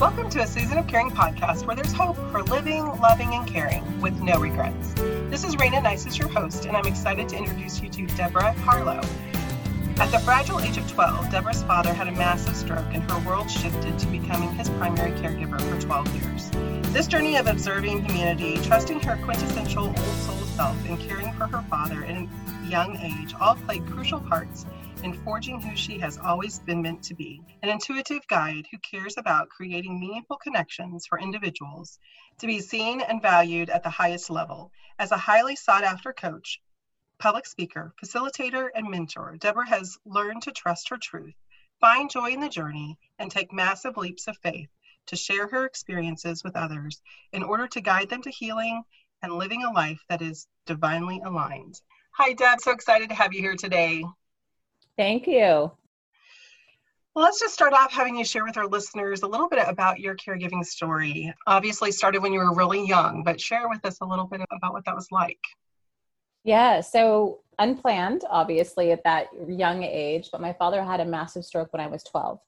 Welcome to a Season of Caring podcast where there's hope for living, loving, and caring with no regrets. This is Rayna Neises your host, and I'm excited to introduce you to Deborah Harlow. At the fragile age of 12, Deborah's father had a massive stroke, and her world shifted to becoming his primary caregiver for 12 years. This journey of observing humanity, trusting her quintessential old soul self, and caring for her father at a young age all played crucial parts in forging who she has always been meant to be an intuitive guide who cares about creating meaningful connections for individuals to be seen and valued at the highest level. As a highly sought after coach, public speaker, facilitator, and mentor, Deborah has learned to trust her truth, find joy in the journey, and take massive leaps of faith to share her experiences with others in order to guide them to healing and living a life that is divinely aligned. Hi, Deb. So excited to have you here today. Thank you. Well, let's just start off having you share with our listeners a little bit about your caregiving story. Obviously, started when you were really young, but share with us a little bit about what that was like. Yeah, so unplanned, obviously, at that young age, but my father had a massive stroke when I was 12.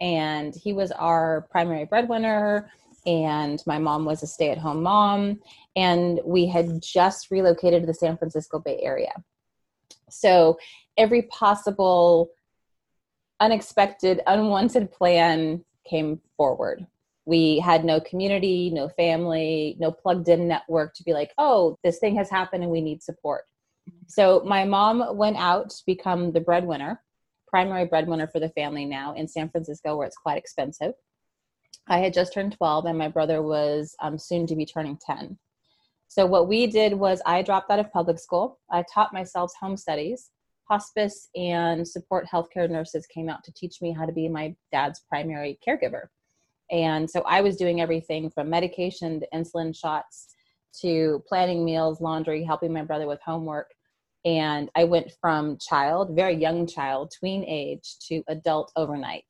And he was our primary breadwinner, and my mom was a stay at home mom. And we had just relocated to the San Francisco Bay Area. So every possible unexpected, unwanted plan came forward. We had no community, no family, no plugged in network to be like, oh, this thing has happened and we need support. So my mom went out to become the breadwinner, primary breadwinner for the family now in San Francisco, where it's quite expensive. I had just turned 12 and my brother was um, soon to be turning 10. So what we did was I dropped out of public school. I taught myself home studies hospice and support healthcare nurses came out to teach me how to be my dad's primary caregiver. And so I was doing everything from medication to insulin shots to planning meals, laundry, helping my brother with homework. And I went from child, very young child, tween age, to adult overnight.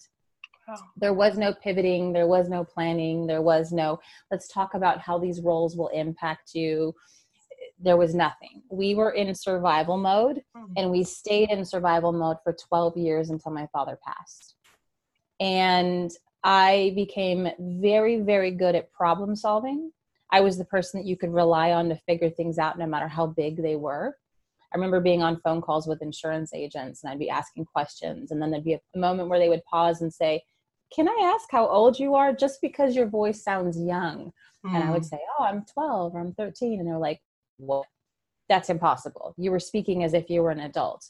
Oh. There was no pivoting, there was no planning, there was no, let's talk about how these roles will impact you there was nothing. We were in survival mode mm-hmm. and we stayed in survival mode for 12 years until my father passed. And I became very, very good at problem solving. I was the person that you could rely on to figure things out no matter how big they were. I remember being on phone calls with insurance agents and I'd be asking questions, and then there'd be a moment where they would pause and say, Can I ask how old you are? Just because your voice sounds young. Mm. And I would mm. say, Oh, I'm 12 or I'm 13. And they're like, well, that's impossible. You were speaking as if you were an adult.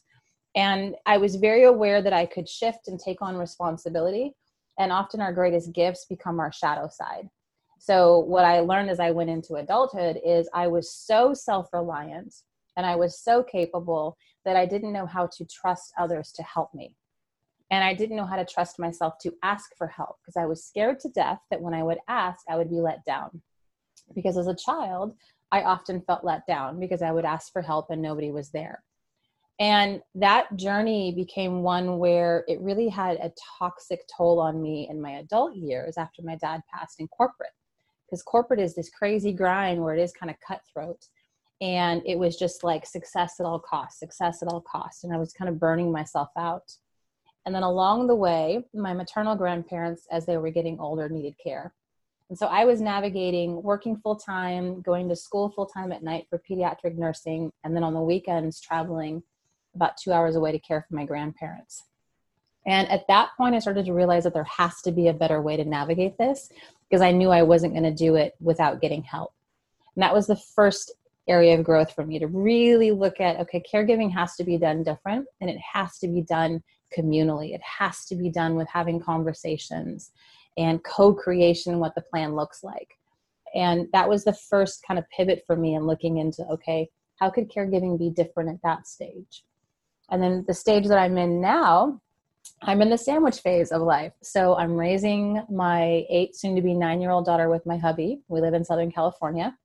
And I was very aware that I could shift and take on responsibility. And often our greatest gifts become our shadow side. So, what I learned as I went into adulthood is I was so self reliant and I was so capable that I didn't know how to trust others to help me. And I didn't know how to trust myself to ask for help because I was scared to death that when I would ask, I would be let down. Because as a child, I often felt let down because I would ask for help and nobody was there. And that journey became one where it really had a toxic toll on me in my adult years after my dad passed in corporate. Because corporate is this crazy grind where it is kind of cutthroat. And it was just like success at all costs, success at all costs. And I was kind of burning myself out. And then along the way, my maternal grandparents, as they were getting older, needed care. And so I was navigating working full time, going to school full time at night for pediatric nursing, and then on the weekends traveling about two hours away to care for my grandparents. And at that point, I started to realize that there has to be a better way to navigate this because I knew I wasn't going to do it without getting help. And that was the first area of growth for me to really look at okay, caregiving has to be done different and it has to be done communally. It has to be done with having conversations and co-creation what the plan looks like. And that was the first kind of pivot for me in looking into okay how could caregiving be different at that stage? And then the stage that i'm in now i'm in the sandwich phase of life. So i'm raising my eight soon to be nine year old daughter with my hubby. We live in southern california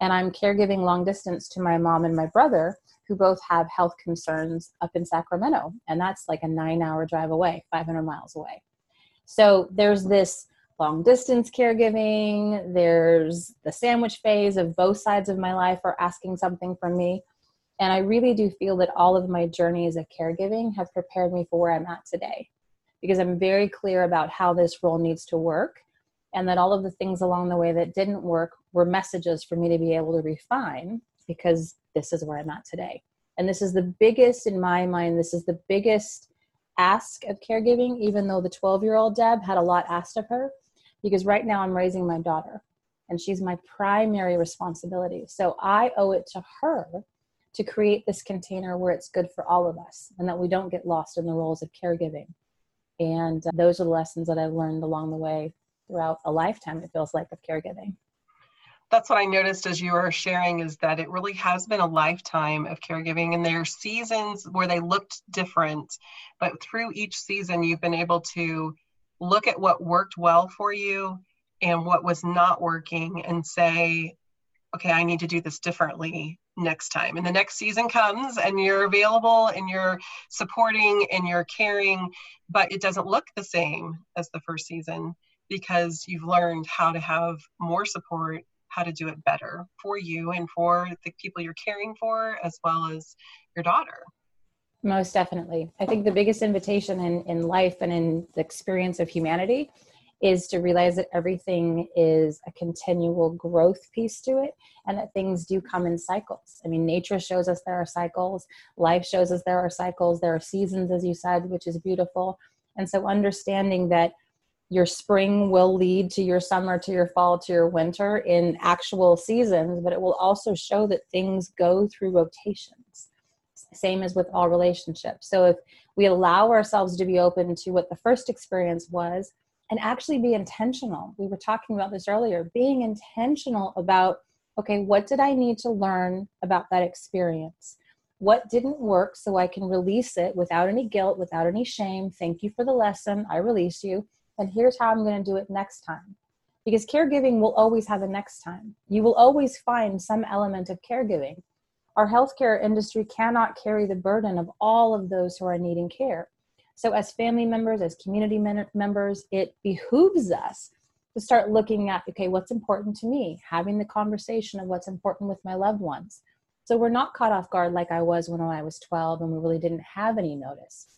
and i'm caregiving long distance to my mom and my brother who both have health concerns up in sacramento and that's like a nine hour drive away 500 miles away so there's this long distance caregiving, there's the sandwich phase of both sides of my life are asking something from me. And I really do feel that all of my journeys of caregiving have prepared me for where I'm at today because I'm very clear about how this role needs to work. And that all of the things along the way that didn't work were messages for me to be able to refine because this is where I'm at today. And this is the biggest, in my mind, this is the biggest ask of caregiving, even though the 12 year old Deb had a lot asked of her, because right now I'm raising my daughter and she's my primary responsibility. So I owe it to her to create this container where it's good for all of us and that we don't get lost in the roles of caregiving. And uh, those are the lessons that I've learned along the way throughout a lifetime, it feels like, of caregiving. That's what I noticed as you were sharing is that it really has been a lifetime of caregiving, and there are seasons where they looked different, but through each season, you've been able to look at what worked well for you and what was not working and say, okay, I need to do this differently next time. And the next season comes and you're available and you're supporting and you're caring, but it doesn't look the same as the first season because you've learned how to have more support, how to do it better for you and for the people you're caring for, as well as your daughter. Most definitely. I think the biggest invitation in, in life and in the experience of humanity is to realize that everything is a continual growth piece to it and that things do come in cycles. I mean, nature shows us there are cycles, life shows us there are cycles, there are seasons, as you said, which is beautiful. And so, understanding that your spring will lead to your summer, to your fall, to your winter in actual seasons, but it will also show that things go through rotations. Same as with all relationships. So, if we allow ourselves to be open to what the first experience was, and actually be intentional. We were talking about this earlier, being intentional about okay, what did I need to learn about that experience? What didn't work so I can release it without any guilt, without any shame? Thank you for the lesson. I release you. And here's how I'm going to do it next time. Because caregiving will always have a next time. You will always find some element of caregiving. Our healthcare industry cannot carry the burden of all of those who are needing care. So, as family members, as community members, it behooves us to start looking at okay, what's important to me, having the conversation of what's important with my loved ones. So, we're not caught off guard like I was when I was 12 and we really didn't have any notice.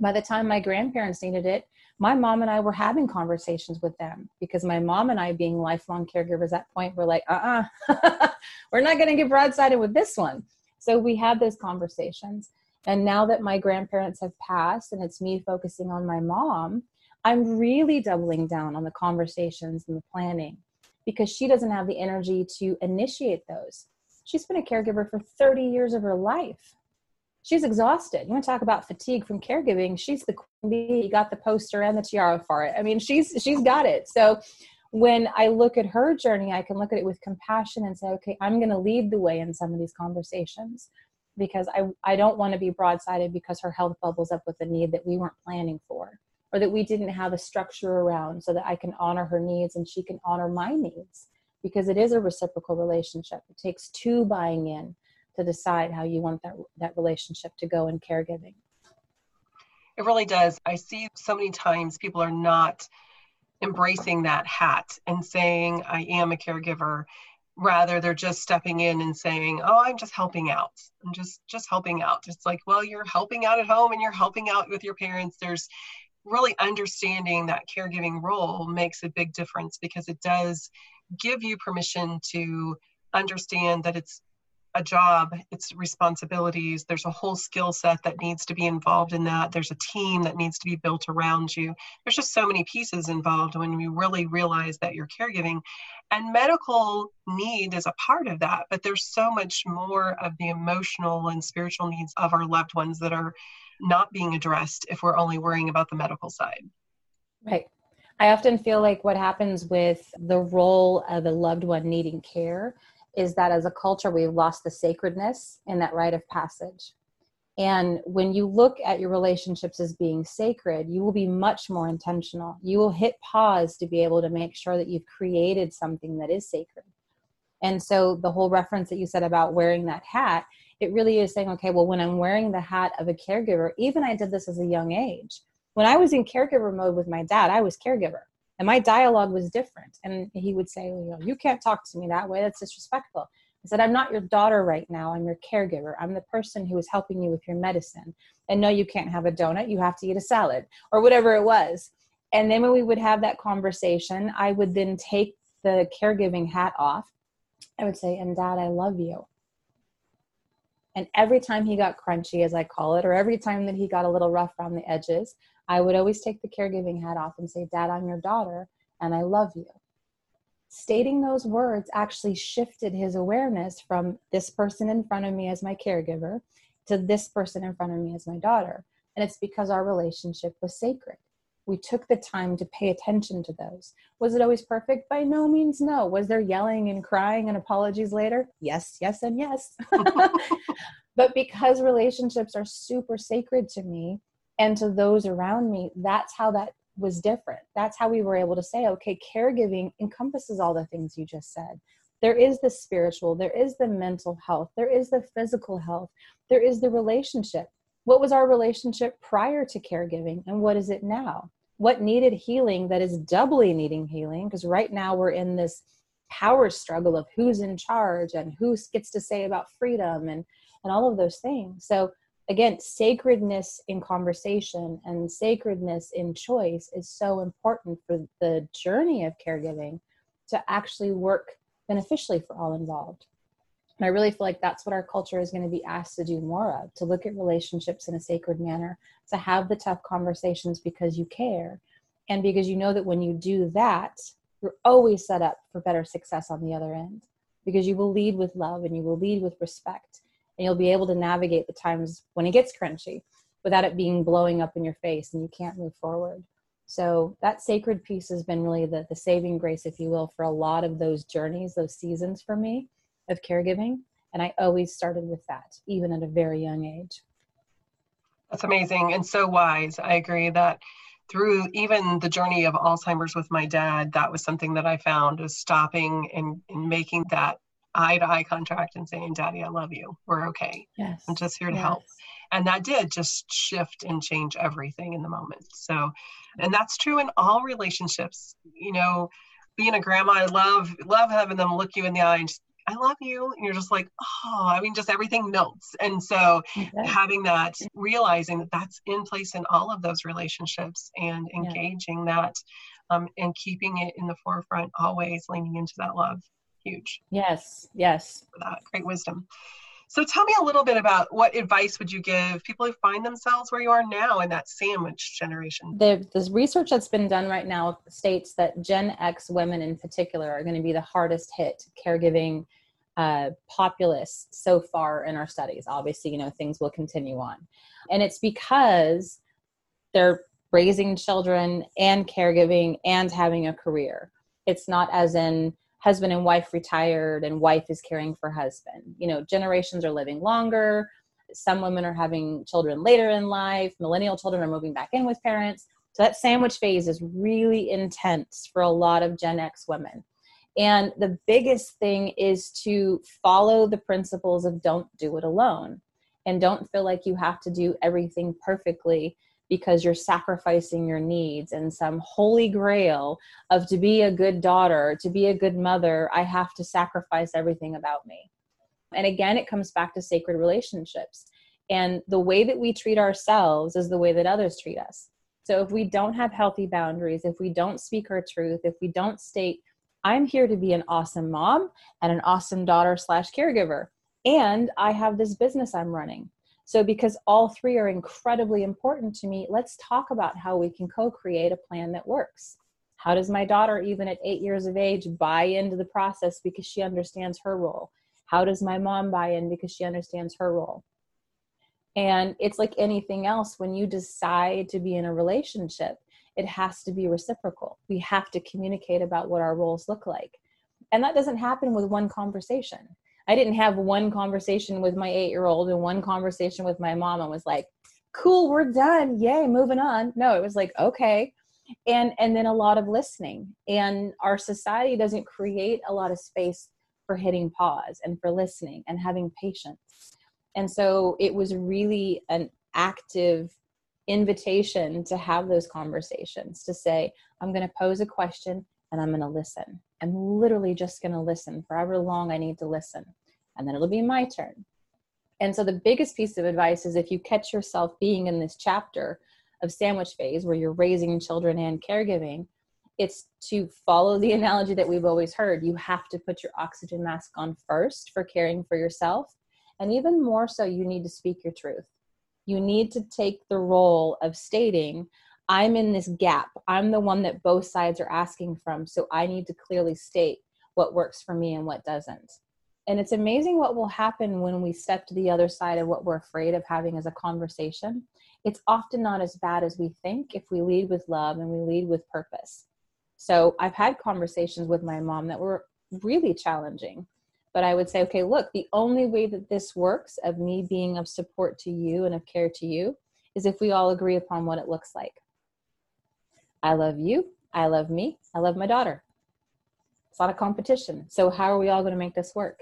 By the time my grandparents needed it, my mom and I were having conversations with them because my mom and I, being lifelong caregivers at point, were like, uh uh-uh. uh, we are not going to get broadsided with this one. So, we had those conversations. And now that my grandparents have passed and it's me focusing on my mom, I'm really doubling down on the conversations and the planning because she doesn't have the energy to initiate those. She's been a caregiver for 30 years of her life. She's exhausted. You want to talk about fatigue from caregiving? She's the queen bee. Got the poster and the tiara for it. I mean, she's she's got it. So when I look at her journey, I can look at it with compassion and say, okay, I'm going to lead the way in some of these conversations because I, I don't want to be broadsided because her health bubbles up with a need that we weren't planning for or that we didn't have a structure around so that I can honor her needs and she can honor my needs because it is a reciprocal relationship. It takes two buying in to decide how you want that, that relationship to go in caregiving. It really does. I see so many times people are not embracing that hat and saying, I am a caregiver rather they're just stepping in and saying oh i'm just helping out i'm just just helping out it's like well you're helping out at home and you're helping out with your parents there's really understanding that caregiving role makes a big difference because it does give you permission to understand that it's a job, it's responsibilities. There's a whole skill set that needs to be involved in that. There's a team that needs to be built around you. There's just so many pieces involved when you really realize that you're caregiving. And medical need is a part of that, but there's so much more of the emotional and spiritual needs of our loved ones that are not being addressed if we're only worrying about the medical side. Right. I often feel like what happens with the role of a loved one needing care is that as a culture, we've lost the sacredness in that rite of passage. And when you look at your relationships as being sacred, you will be much more intentional. You will hit pause to be able to make sure that you've created something that is sacred. And so, the whole reference that you said about wearing that hat, it really is saying, okay, well, when I'm wearing the hat of a caregiver, even I did this as a young age. When I was in caregiver mode with my dad, I was caregiver and my dialogue was different. And he would say well, you know you can't talk to me that way. That's disrespectful. I said i'm not your daughter right now. I'm your caregiver. I'm the person who is helping you with your medicine. And no you can't have a donut. You have to eat a salad or whatever it was. And then when we would have that conversation, I would then take the caregiving hat off. I would say, and dad, I love you. And every time he got crunchy, as I call it, or every time that he got a little rough around the edges, I would always take the caregiving hat off and say, Dad, I'm your daughter and I love you. Stating those words actually shifted his awareness from this person in front of me as my caregiver to this person in front of me as my daughter. And it's because our relationship was sacred. We took the time to pay attention to those. Was it always perfect? By no means, no. Was there yelling and crying and apologies later? Yes, yes, and yes. but because relationships are super sacred to me and to those around me, that's how that was different. That's how we were able to say, okay, caregiving encompasses all the things you just said. There is the spiritual, there is the mental health, there is the physical health, there is the relationship. What was our relationship prior to caregiving and what is it now? What needed healing that is doubly needing healing? Because right now we're in this power struggle of who's in charge and who gets to say about freedom and and all of those things. So again, sacredness in conversation and sacredness in choice is so important for the journey of caregiving to actually work beneficially for all involved. And I really feel like that's what our culture is going to be asked to do more of to look at relationships in a sacred manner, to have the tough conversations because you care. And because you know that when you do that, you're always set up for better success on the other end because you will lead with love and you will lead with respect and you'll be able to navigate the times when it gets crunchy without it being blowing up in your face and you can't move forward. So that sacred piece has been really the, the saving grace, if you will, for a lot of those journeys, those seasons for me of caregiving. And I always started with that, even at a very young age. That's amazing and so wise. I agree that through even the journey of Alzheimer's with my dad, that was something that I found was stopping and, and making that eye to eye contact and saying, Daddy, I love you. We're okay. Yes. I'm just here to yes. help. And that did just shift and change everything in the moment. So, and that's true in all relationships. You know, being a grandma, I love love having them look you in the eye and just, I love you. And you're just like, oh, I mean, just everything melts. And so okay. having that, realizing that that's in place in all of those relationships and engaging yeah. that um, and keeping it in the forefront, always leaning into that love huge. Yes, yes. For that great wisdom. So tell me a little bit about what advice would you give people who find themselves where you are now in that sandwich generation? The, this research that's been done right now states that Gen X women in particular are going to be the hardest hit caregiving uh, populace so far in our studies. Obviously, you know, things will continue on. And it's because they're raising children and caregiving and having a career. It's not as in husband and wife retired and wife is caring for husband. You know generations are living longer. Some women are having children later in life. Millennial children are moving back in with parents. So that sandwich phase is really intense for a lot of gen x women. And the biggest thing is to follow the principles of don't do it alone. And don't feel like you have to do everything perfectly because you're sacrificing your needs and some holy grail of to be a good daughter, to be a good mother, I have to sacrifice everything about me. And again, it comes back to sacred relationships. And the way that we treat ourselves is the way that others treat us. So if we don't have healthy boundaries, if we don't speak our truth, if we don't state, I'm here to be an awesome mom and an awesome daughter slash caregiver, and I have this business I'm running so, because all three are incredibly important to me, let's talk about how we can co create a plan that works. How does my daughter, even at eight years of age, buy into the process because she understands her role? How does my mom buy in because she understands her role? And it's like anything else, when you decide to be in a relationship, it has to be reciprocal. We have to communicate about what our roles look like. And that doesn't happen with one conversation. I didn't have one conversation with my eight year old and one conversation with my mom and was like, cool, we're done. Yay, moving on. No, it was like, okay. And and then a lot of listening. And our society doesn't create a lot of space for hitting pause and for listening and having patience. And so it was really an active invitation to have those conversations to say, I'm going to pose a question and I'm going to listen. I'm literally just going to listen for however long I need to listen. And then it'll be my turn. And so the biggest piece of advice is if you catch yourself being in this chapter of sandwich phase where you're raising children and caregiving it's to follow the analogy that we've always heard you have to put your oxygen mask on first for caring for yourself and even more so you need to speak your truth you need to take the role of stating i'm in this gap i'm the one that both sides are asking from so i need to clearly state what works for me and what doesn't and it's amazing what will happen when we step to the other side of what we're afraid of having as a conversation it's often not as bad as we think if we lead with love and we lead with purpose so I've had conversations with my mom that were really challenging. But I would say, okay, look, the only way that this works of me being of support to you and of care to you is if we all agree upon what it looks like. I love you. I love me. I love my daughter. It's not a competition. So, how are we all going to make this work?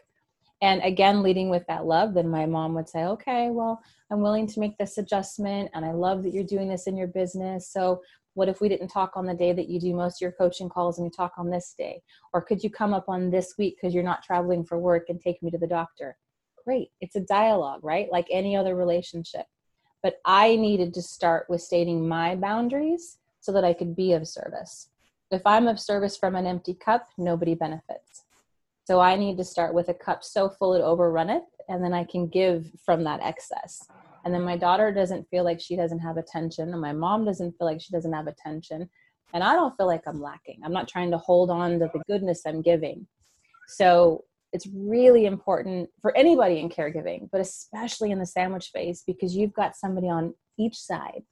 And again, leading with that love, then my mom would say, okay, well, I'm willing to make this adjustment. And I love that you're doing this in your business. So, what if we didn't talk on the day that you do most of your coaching calls and we talk on this day or could you come up on this week because you're not traveling for work and take me to the doctor great it's a dialogue right like any other relationship but i needed to start with stating my boundaries so that i could be of service. If i'm of service from an empty cup nobody benefits. So i need to start with a cup so full it overrun it and then i can give from that excess. And then my daughter doesn't feel like she doesn't have attention and my mom doesn't feel like she doesn't have attention and i don't feel like i'm lacking. I'm not trying to hold on to the goodness i'm giving. So it's really important for anybody in caregiving but especially in the sandwich phase because you've got somebody on each side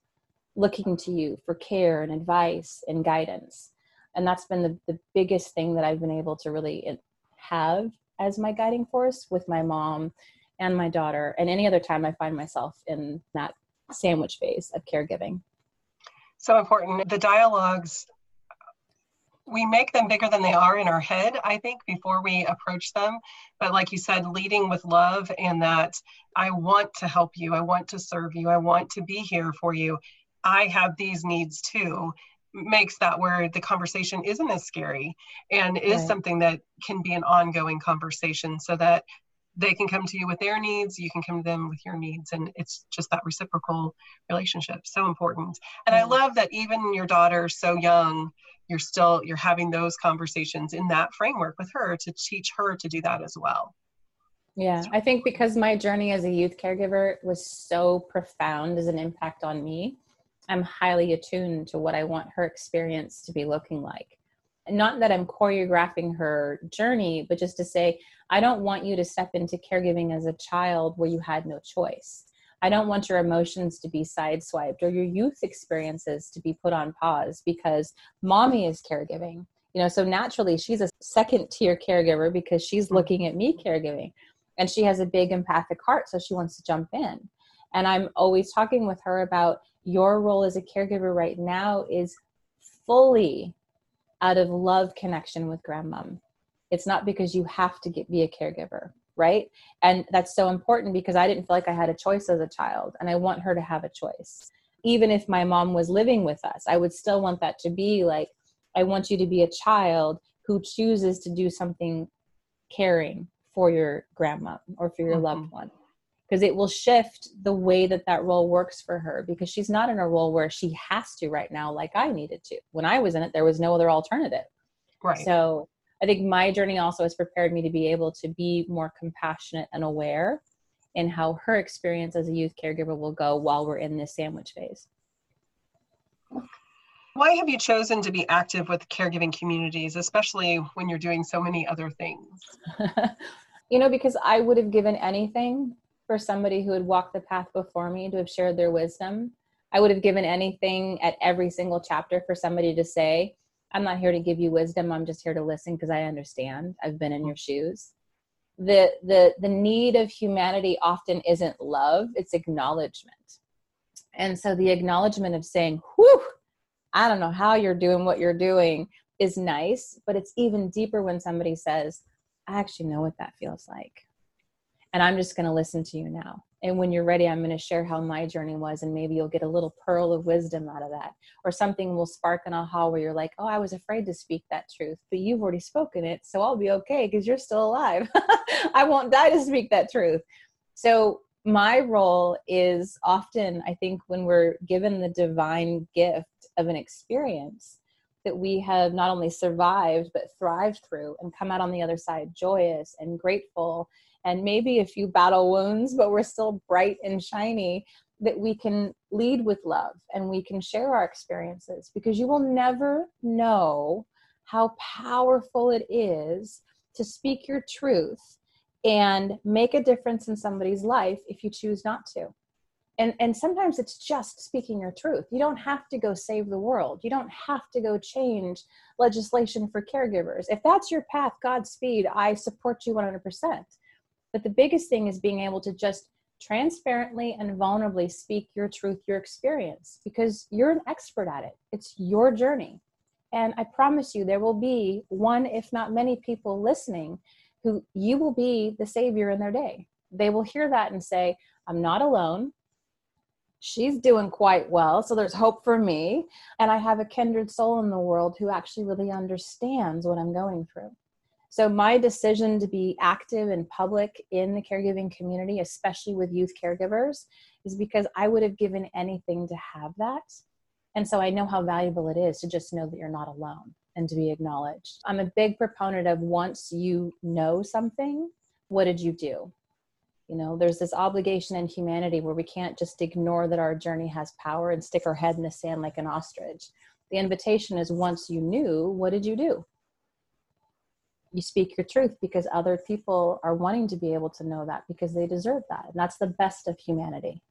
looking to you for care and advice and guidance and that's been the, the biggest thing that i've been able to really eh, have as my guiding force with my mom and my daughter and any other time I find myself in that sandwich phase of caregiving. So important. The dialogues, we make them bigger than they are in our head, I think, before we approach them. But like you said, leading with love and that I want to help you, I want to serve you, I want to be here for you. I have these needs too makes that where the conversation isn't as scary and is right. something that can be an ongoing conversation so that they can come to you with their needs you can come to them with your needs and it's just that reciprocal relationship so important. And i love that even your daughter so young you're still you're having those conversations in that framework with her to teach her to do that as well. Yeah i think because my journey as a youth caregiver was so profound as an impact on me i'm highly attuned to what i want her experience to be looking like not that I'm choreographing her journey, but just to say, I don't want you to step into caregiving as a child where you had no choice. I don't want your emotions to be sideswiped or your youth experiences to be put on pause because mommy is caregiving. You know, so naturally she's a second tier caregiver because she's mm-hmm. looking at me caregiving and she has a big empathic heart, so she wants to jump in. And I'm always talking with her about your role as a caregiver right now is fully out of love connection with grandmom. It's not because you have to get, be a caregiver, right? And that's so important because I didn't feel like I had a choice as a child, and I want her to have a choice. Even if my mom was living with us, I would still want that to be like, I want you to be a child who chooses to do something caring for your grandma or for your mm-hmm. loved one because it will shift the way that that role works for her because she's not in a role where she has to right now like I needed to. When I was in it, there was no other alternative. Right. So I think my journey also has prepared me to be able to be more compassionate and aware in how her experience as a youth caregiver will go while we're in this sandwich phase. Why have you chosen to be active with caregiving communities, especially when you're doing so many other things? you know, because I would have given anything for somebody who had walked the path before me to have shared their wisdom. I would have given anything at every single chapter for somebody to say, I'm not here to give you wisdom, I'm just here to listen because I understand. I've been in your shoes. The the the need of humanity often isn't love, it's acknowledgement. And so the acknowledgement of saying, whew, I don't know how you're doing what you're doing is nice, but it's even deeper when somebody says, I actually know what that feels like and I'm just going to listen to you now. And when you're ready, I'm going to share how my journey was, and maybe you'll get a little pearl of wisdom out of that. Or something will spark an aha where you're like, oh, I was afraid to speak that truth, but you've already spoken it, so I'll be okay because you're still alive. I won't die to speak that truth. So my role is often, I think, when we're given the divine gift of an experience that we have not only survived but thrived through and come out on the other side joyous and grateful and maybe a few battle wounds but we're still bright and shiny that we can lead with love and we can share our experiences because you will never know how powerful it is to speak your truth and make a difference in somebody's life if you choose not to. And, and sometimes it's just speaking your truth. You don't have to go save the world. You don't have to go change legislation for caregivers. If that's your path, Godspeed, I support you 100%. But the biggest thing is being able to just transparently and vulnerably speak your truth, your experience, because you're an expert at it. It's your journey. And I promise you, there will be one, if not many people listening who you will be the savior in their day. They will hear that and say, I'm not alone. She's doing quite well, so there's hope for me. And I have a kindred soul in the world who actually really understands what I'm going through. So, my decision to be active and public in the caregiving community, especially with youth caregivers, is because I would have given anything to have that. And so I know how valuable it is to just know that you're not alone and to be acknowledged. I'm a big proponent of once you know something, what did you do? You know, there's this obligation in humanity where we can't just ignore that our journey has power and stick our head in the sand like an ostrich. The invitation is once you knew, what did you do? You speak your truth because other people are wanting to be able to know that because they deserve that. And that's the best of humanity.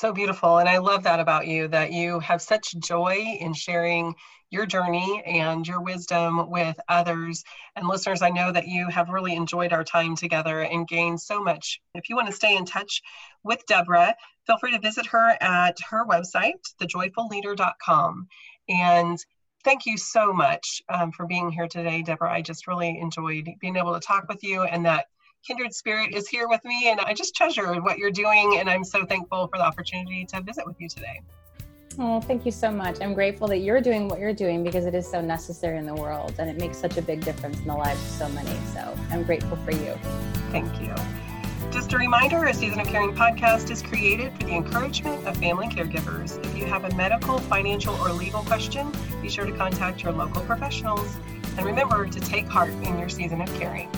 So beautiful and i love that about you that you have such joy in sharing your journey and your wisdom with others. And listeners i know that you have really enjoyed our time together and gained so much. If you want to stay in touch with deborah feel free to visit her at her website thejoyfulleader.com and thank you so much um, for being here today deborah i just really enjoyed being able to talk with you and that kindred spirit is here with me and I just treasure what you're doing and I'm so thankful for the opportunity to visit with you today. Oh, thank you so much. I'm grateful that you're doing what you're doing because it is so necessary in the world and it makes such a big difference in the lives of so many. So I'm grateful for you. Thank you. Just a reminder a Season of Caring podcast is created for the encouragement of family caregivers. If you have a medical, financial, or legal question, be sure to contact your local professionals. And remember to take heart in your season of caring.